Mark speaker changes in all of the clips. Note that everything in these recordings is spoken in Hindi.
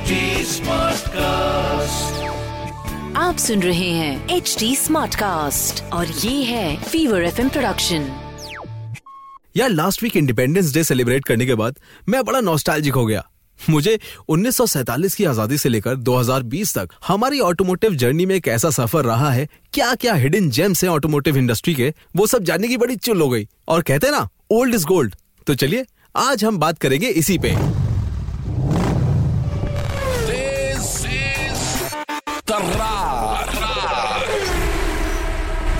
Speaker 1: HD Smartcast.
Speaker 2: आप सुन रहे हैं एच डी स्मार्ट कास्ट और ये है फीवर एफ़ प्रोडक्शन
Speaker 3: यार last week Independence Day celebrate करने के बाद मैं बड़ा नॉस्टैल्जिक हो गया। मुझे 1947 की आज़ादी से लेकर 2020 तक हमारी ऑटोमोटिव जर्नी में एक ऐसा सफ़र रहा है। क्या क्या हिडन जेम्स हैं ऑटोमोटिव इंडस्ट्री के? वो सब जानने की बड़ी चुल हो गई। और कहते ना ओल्ड इज़ गोल्ड तो चलिए आज हम बात करेंगे इसी पे।
Speaker 1: Tarrar.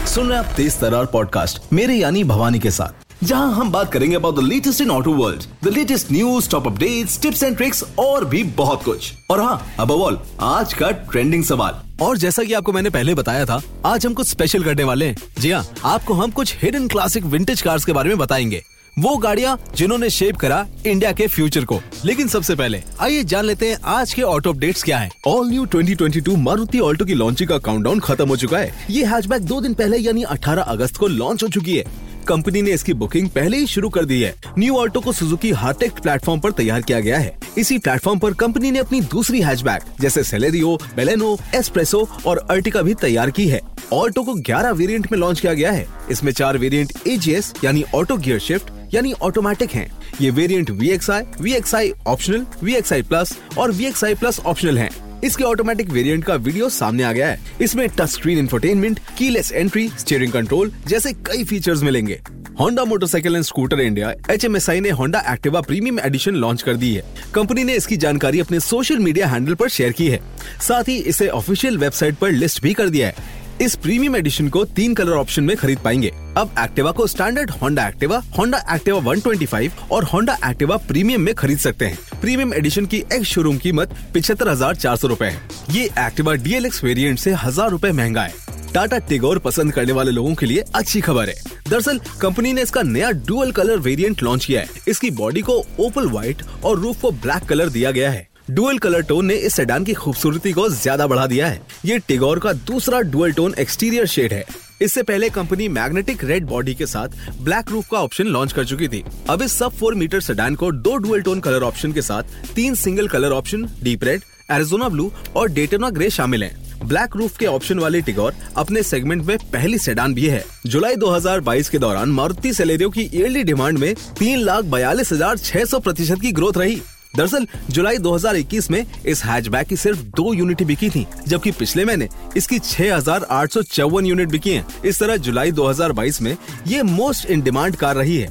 Speaker 3: सुन रहे आप तेज तरार पॉडकास्ट मेरे यानी भवानी के साथ। जहाँ हम बात करेंगे about the latest in auto world the latest news top updates tips and tricks और भी बहुत कुछ। और हाँ अब ऑल आज का ट्रेंडिंग सवाल। और जैसा कि आपको मैंने पहले बताया था, आज हम कुछ स्पेशल करने वाले हैं। जी हाँ आपको हम कुछ हिडन क्लासिक विंटेज कार्स के बारे में बताएँगे। वो गाड़ियाँ जिन्होंने शेप करा इंडिया के फ्यूचर को। लेकिन सबसे पहले, आइए जान लेते हैं आज के ऑटो अपडेट्स क्या हैं। ऑल न्यू 2022 मारुति ऑल्टो की लॉन्चिंग का काउंटडाउन खत्म हो चुका है। ये हैचबैक दो दिन पहले यानी 18 अगस्त को लॉन्च हो चुकी है। कंपनी ने इसकी बुकिंग पहले ही शुरू कर दी है। न्यू ऑल्टो को सुजुकी हार्टेक्ट प्लेटफॉर्म पर तैयार किया गया है। इसी प्लेटफॉर्म पर कंपनी ने अपनी दूसरी हैचबैक जैसे सेलेरियो बेलेनो एस्प्रेसो और अर्टिका भी तैयार की है। ऑल्टो को 11 वेरिएंट में लॉन्च किया गया है। इसमें चार वेरिएंट एजीएस यानी ऑटो गियर शिफ्ट यानी ऑटोमेटिक हैं। ये variant VXI, VXI optional, VXI plus और VXI प्लस ऑप्शनल हैं। इसके ऑटोमेटिक वेरिएंट का वीडियो सामने आ गया है। इसमें touch screen infotainment keyless entry steering control जैसे कई फीचर्स मिलेंगे। Honda motorcycle and scooter India H ने Honda Activa premium edition launch कर दी है। कंपनी ने इसकी जानकारी अपने सोशल मीडिया हैंडल पर शेयर की है। साथ ही इसे ऑफिशियल वेबसाइट पर लिस्ट भी कर दिया है। इस प्रीमियम एडिशन को तीन कलर ऑप्शन में खरीद पाएँगे। अब एक्टिवा को standard Honda Activa Honda Activa 125 और होंडा एक्टिवा प्रीमियम में खरीद सकते हैं। प्रीमियम एडिशन की एक्स शोरूम कीमत पिछहत्तर हज़ार चार सौ रूपए है। ये एक्टिवा डीएलएक्स वेरिएंट से हज़ार रूपए महँगा है। टाटा टिगोर पसंद करने वाले लोगों के लिए अच्छी खबर है। दरअसल कंपनी ने इसका नया डुअल कलर वेरिएंट लॉन्च किया है। इसकी बॉडी को ओपल व्हाइट और रूफ को ब्लैक कलर दिया गया है। डुअल कलर टोन ने इस सेडान की खूबसूरती को ज़्यादा बढ़ा दिया है। ये टिगोर का दूसरा डुअल टोन एक्सटीरियर शेड है। इससे पहले कंपनी मैग्नेटिक रेड बॉडी के साथ ब्लैक रूफ का ऑप्शन लॉन्च कर चुकी थी। अब इस सब फोर मीटर सेडान को दो डुअल टोन कलर ऑप्शन के साथ तीन single colour option deep red Arizona blue और डेटोना ग्रे शामिल हैं। ब्लैक रूफ के ऑप्शन वाले टिगोर अपने सेगमेंट में पहली सेडान भी है। जुलाई 2022 के दौरान मारुति सेलेरियो की ईयरली डिमांड में तीन लाख बयालीस हज़ार छह सौ प्रतिशत की ग्रोथ रही। दरअसल, जुलाई 2021 में इस हैचबैक की सिर्फ़ दो यूनिट बिकी थी, जबकि पिछले महीने इसकी छह हज़ार आठ सौ चौवन यूनिट बिकी हैं। इस तरह जुलाई 2022 में ये मोस्ट इन डिमांड कार रही है।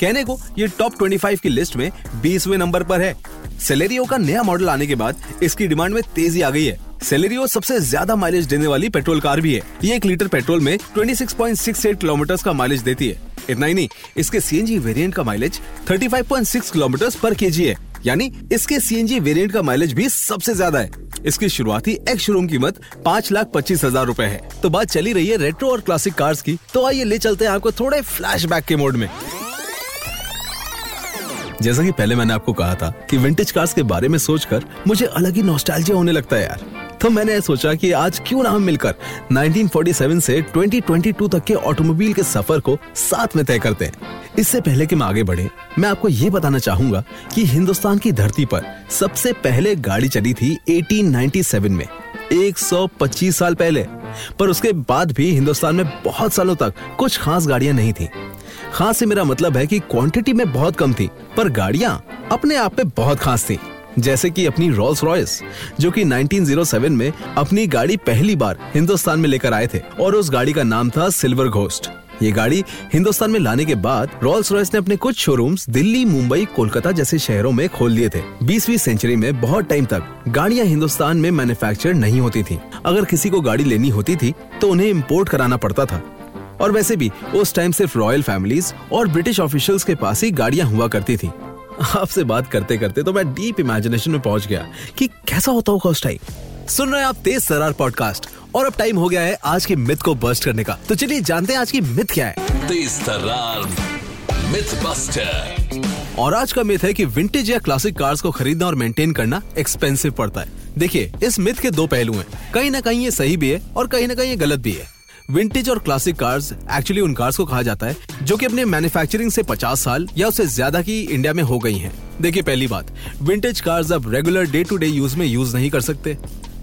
Speaker 3: कहने को ये टॉप 25 की लिस्ट में 20वें नंबर पर है। सेलेरियो का नया मॉडल आने के बाद इसकी डिमांड में तेज़ी आ गई है। सेलेरियो सबसे ज़्यादा माइलेज देने वाली पेट्रोल कार भी है। ये एक लीटर पेट्रोल में 26.68 किलोमीटर का माइलेज देती है। इतना ही नहीं, इसके सीएनजी वेरिएंट का माइलेज 35.6 किलोमीटर पर केजी है। यानी इसके सीएनजी वेरिएंट का माइलेज भी सबसे ज़्यादा है। इसकी शुरुआती एक्स शोरूम कीमत पाँच लाख पच्चीस हज़ार रूपए है। तो बात चली रही है रेट्रो और क्लासिक कार्स की तो आइए ले चलते हैं आपको थोड़े फ्लैशबैक के मोड में। जैसा कि पहले मैंने आपको कहा था कि विंटेज कार्स के बारे में सोचकर मुझे अलग ही नॉस्टैल्जिया होने लगता है यार। तो मैंने सोचा कि आज क्यों ना हम मिलकर 1947 से 2022 तक के ऑटोमोबाइल के सफ़र को साथ में तय करते हैं। इससे पहले कि मैं आगे बढ़े, मैं आपको ये बताना चाहूँगा कि हिंदुस्तान की धरती पर सबसे पहले गाड़ी चली थी 1897 में 125 साल पहले। पर उसके बाद भी हिंदुस्तान में बहुत सालों तक कुछ खास गाड़ियाँ नहीं थी। खास से मेरा मतलब है कि क्वांटिटी में बहुत कम थी, पर गाड़ियाँ अपने आप में बहुत खास थी। जैसे कि अपनी रोल्स रॉयस जो कि 1907 में अपनी गाड़ी पहली बार हिंदुस्तान में लेकर आए थे और उस गाड़ी का नाम था सिल्वर घोस्ट ये गाड़ी हिंदुस्तान में लाने के बाद रॉल्स रॉयस ने अपने कुछ शोरूम्स दिल्ली, मुंबई, कोलकाता जैसे शहरों में खोल दिए थे। 20वीं सेंचुरी में बहुत टाइम तक गाड़ियाँ हिंदुस्तान में मैन्युफैक्चर नहीं होती थी। अगर किसी को गाड़ी लेनी होती थी तो उन्हें इम्पोर्ट कराना पड़ता था। और वैसे भी, उस टाइम सिर्फ़ रॉयल फैमिलीज़ और ब्रिटिश ऑफिशियल्स के पास ही गाड़ियाँ हुआ करती थी। आपसे बात करते करते तो मैं डीप इमेजिनेशन में पहुँच गया कि कैसा होता होगा उस टाइम सुन रहे हैं आप तेज सरार पॉडकास्ट और अब टाइम हो गया है आज की मिथ को बस्ट करने का। तो चलिए जानते हैं आज की मिथ क्या है।
Speaker 1: तेज सरार मिथ Mythbuster.
Speaker 3: और आज का मिथ है कि विंटेज या क्लासिक कार्स को खरीदना और मेंटेन करना एक्सपेंसिव पड़ता है। देखिए इस मिथ के दो पहलू हैं। कहीं ना कहीं ये सही भी है और कहीं ना कहीं ये गलत भी है। विंटेज और क्लासिक कार्स एक्चुअली उन कार्स को कहा जाता है, जो कि अपने मैन्युफैक्चरिंग से 50 साल या उससे ज़्यादा की इंडिया में हो गई हैं। देखिए पहली बात विंटेज कार्स अब regular day to day use में यूज़ नहीं कर सकते।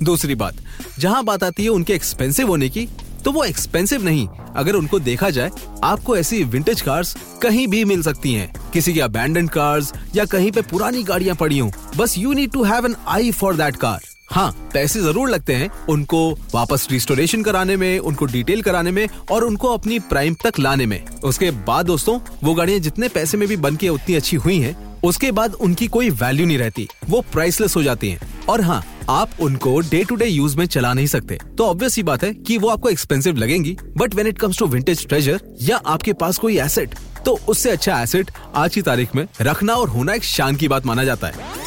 Speaker 3: दूसरी बात, जहाँ बात आती है उनके एक्सपेंसिव होने की तो वो एक्सपेंसिव नहीं। अगर उनको देखा जाए, आपको ऐसी विंटेज कार्स कहीं भी मिल सकती हैं। किसी की अबैंडन कार्स या कहीं पे पुरानी गाड़ियाँ पड़ी हो, बस you need to have an eye for that car हाँ पैसे ज़रूर लगते हैं उनको वापस रिस्टोरेशन कराने में, उनको डिटेल कराने में और उनको अपनी प्राइम तक लाने में। उसके बाद दोस्तों, वो गाड़ियाँ जितने पैसे में भी बन के उतनी अच्छी हुई हैं, उसके बाद उनकी कोई वैल्यू नहीं रहती। वो प्राइसलेस हो जाती हैं। और हाँ आप उनको डे टू डे यूज़ में चला नहीं सकते। तो ऑब्वियस ही बात है कि वो आपको एक्सपेंसिव लगेंगी but when it comes to vintage treasure या आपके पास कोई एसेट तो उससे अच्छा एसेट आज की तारीख में रखना और होना एक शान की बात माना जाता है।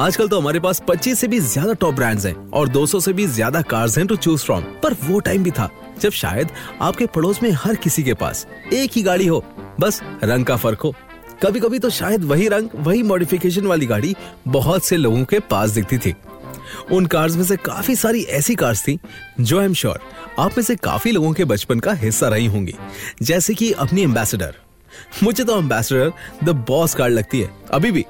Speaker 3: आजकल तो हमारे पास 25 से भी ज़्यादा टॉप ब्रांड्स हैं और 200 से भी ज़्यादा कार्स हैं टू चूज़ फ्रॉम पर वो टाइम भी था, जब शायद आपके पड़ोस में हर किसी के पास एक ही गाड़ी हो। बस रंग का फ़र्क हो। कभी कभी तो शायद वही रंग, वही मॉडिफिकेशन वाली गाड़ी बहुत से लोगों के पास दिखती थी। उन कार्स में से काफ़ी सारी ऐसी कार्स थी, जो आई एम श्योर आप में से काफ़ी लोगों के बचपन का हिस्सा रही होंगी। जैसे कि अपनी एम्बेसडर मुझे तो एम्बेसडर द बॉस कार लगती है अभी भी।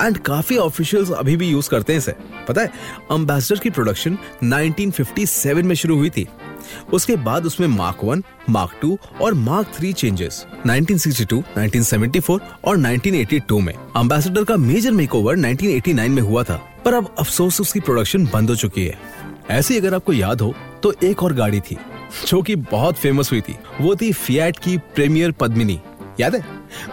Speaker 3: एंड काफ़ी ऑफिशियल्स अभी भी यूज़ करते हैं इसे। पता है अम्बेसडर की प्रोडक्शन 1957 में शुरू हुई थी। उसके बाद उसमें मार्क वन मार्क टू और मार्क थ्री चेंजेस 1962, 1974 और 1982 में। अम्बेसडर का मेजर मेकओवर 1989 में हुआ था। पर अब अफसोस उसकी प्रोडक्शन बंद हो चुकी है। ऐसी अगर आपको याद हो तो एक और गाड़ी थी जो कि बहुत फ़ेमस हुई थी। वो थी फियाट की प्रीमियर पद्मिनी याद है?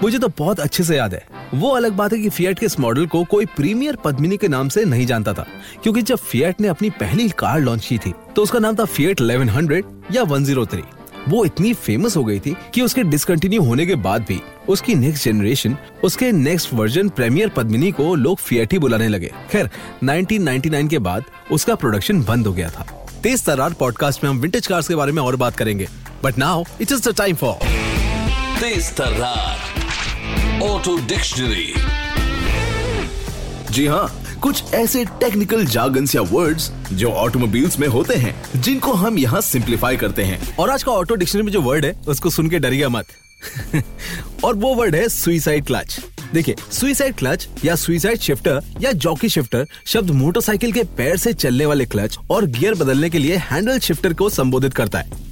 Speaker 3: मुझे तो बहुत अच्छे से याद है। वो अलग बात है कि फिएट के इस मॉडल को कोई प्रीमियर पद्मिनी के नाम से नहीं जानता था, क्योंकि जब फिएट ने अपनी पहली कार लॉन्च की थी तो उसका नाम था फिएट 1100 या 103 वो इतनी फ़ेमस हो गई थी कि उसके डिसकंटिन्यू होने के बाद भी उसकी नेक्स्ट जनरेशन उसके नेक्स्ट वर्जन प्रीमियर पद्मिनी को लोग फिएट ही बुलाने लगे। खैर 1999 के बाद उसका प्रोडक्शन बंद हो गया था। तेज तरार पॉडकास्ट में हम विंटेज कार्स के बारे में और बात करेंगे। But now it is the time for
Speaker 1: तेज तर्रार ऑटो डिक्शनरी
Speaker 4: जी हाँ कुछ ऐसे टेक्निकल जार्गन्स या वर्ड्स जो ऑटोमोबाइल्स में होते हैं, जिनको हम यहाँ सिंप्लीफाई करते हैं।
Speaker 3: और आज का ऑटो डिक्शनरी में जो वर्ड है, उसको सुन के डरिएगा मत। और वो वर्ड है सुइसाइड क्लच देखिए सुइसाइड क्लच या सुइसाइड शिफ्टर या जॉकी शिफ्टर शब्द मोटरसाइकिल के पैर से चलने वाले क्लच और गियर बदलने के लिए हैंडल शिफ्टर को संबोधित करता है।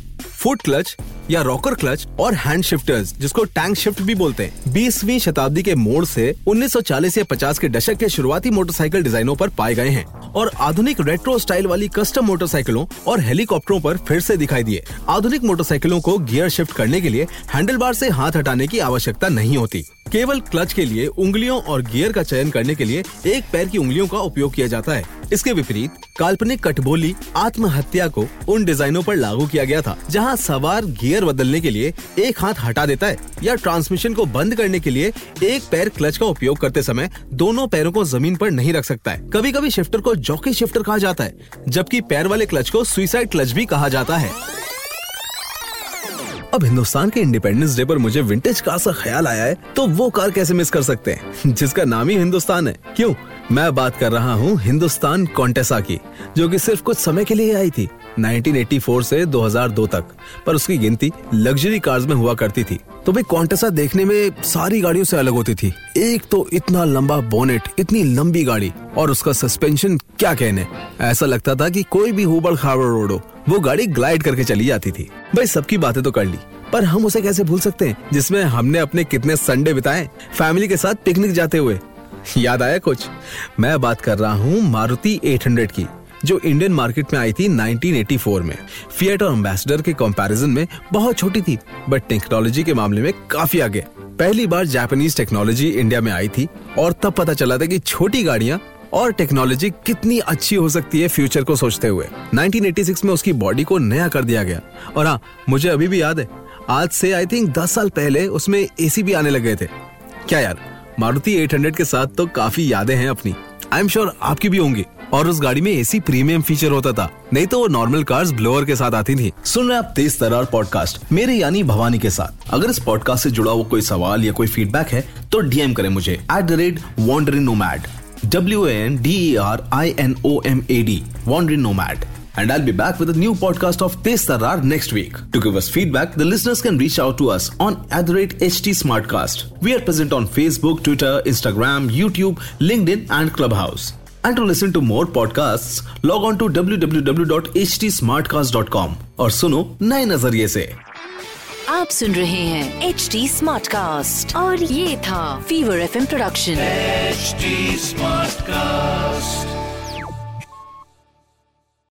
Speaker 3: फुट क्लच या रॉकर क्लच और हैंड शिफ्टर्स जिसको टैंक शिफ्ट भी बोलते हैं। बीसवीं शताब्दी के मोड़ से 1940 या 50 के दशक के शुरुआती मोटरसाइकिल डिजाइनों पर पाए गए हैं और आधुनिक रेट्रो स्टाइल वाली कस्टम मोटरसाइकिलों और हेलीकॉप्टरों पर फिर से दिखाई दिए। आधुनिक मोटरसाइकिलों को गियर शिफ्ट करने के लिए हैंडल बार से हाथ हटाने की आवश्यकता नहीं होती। केवल क्लच के लिए उंगलियों और गियर का चयन करने के लिए एक पैर की उंगलियों का उपयोग किया जाता है। इसके विपरीत, काल्पनिक कटबोली आत्महत्या को उन डिजाइनों पर लागू किया गया था, जहाँ सवार गियर बदलने के लिए एक हाथ हटा देता है या ट्रांसमिशन को बंद करने के लिए एक पैर क्लच का उपयोग करते समय दोनों पैरों को ज़मीन पर नहीं रख सकता है। कभी कभी शिफ्टर को जॉकी शिफ्टर कहा जाता है, जबकि पैर वाले क्लच को सुइसाइड क्लच भी कहा जाता है। अब हिंदुस्तान के इंडिपेंडेंस डे पर मुझे विंटेज कार का ख्याल आया है तो वो कार कैसे मिस कर सकते हैं? जिसका नाम ही हिंदुस्तान है। क्यों? मैं बात कर रहा हूँ हिंदुस्तान कॉन्टेसा की, जो कि सिर्फ़ कुछ समय के लिए आई थी। 1984 से 2002 तक। पर उसकी गिनती लग्जरी कार्स में हुआ करती थी। तो भाई कॉन्टेसा देखने में सारी गाड़ियों से अलग होती थी। एक तो इतना लंबा बोनेट इतनी लंबी गाड़ी और उसका सस्पेंशन क्या कहने? ऐसा लगता था कि कोई भी हुबड़ खाबड़ रोड हो, वो गाड़ी ग्लाइड करके चली जाती थी। भाई सबकी बातें तो कर ली। पर हम उसे कैसे भूल सकते हैं, जिसमें हमने अपने कितने संडे बिताए फैमिली के साथ पिकनिक जाते हुए? याद आया कुछ? मैं बात कर रहा हूँ मारुति 800 की। जो इंडियन मार्केट में आई थी 1984 में। फिएट और एम्बेसडर के कंपैरिजन में बहुत छोटी थी बट टेक्नोलॉजी के मामले में काफ़ी आगे। पहली बार जापानीज टेक्नोलॉजी इंडिया में आई थी और तब पता चला था कि छोटी गाड़ियाँ और टेक्नोलॉजी कितनी अच्छी हो सकती है फ्यूचर को सोचते हुए। 1986 में उसकी बॉडी को नया कर दिया गया। और हाँ मुझे अभी भी याद है, आज से आई थिंक 10 साल पहले उसमें एसी भी आने लगे थे। क्या यार, मारुति 800 के साथ तो काफ़ी यादें हैं अपनी। आई एम श्योर आपकी भी होंगी। और उस गाड़ी में एसी प्रीमियम फीचर होता था नहीं तो वो नॉर्मल कार्स ब्लोअर के साथ आती थी
Speaker 4: सुन रहे आप तेज तरार पॉडकास्ट मेरे यानी भवानी के साथ अगर इस पॉडकास्ट से जुड़ा हुआ कोई सवाल या कोई फीडबैक है तो डीएम करें मुझे at the rate wanderin nomad W N D E R I N O M A D wanderin nomad
Speaker 3: And I'll be back with a new podcast of Tez Tarar next week. To give us feedback, the listeners can reach out to us on at the rate HT Smartcast. We are present on Facebook, Twitter, Instagram, YouTube, LinkedIn, and Clubhouse. And to listen to more podcast log on to W W W dot H T smart cast dot com और सुनो नए नज़रिए से।
Speaker 2: आप सुन रहे हैं एच टी स्मार्ट कास्ट और ये था fever FM production
Speaker 1: H smart cast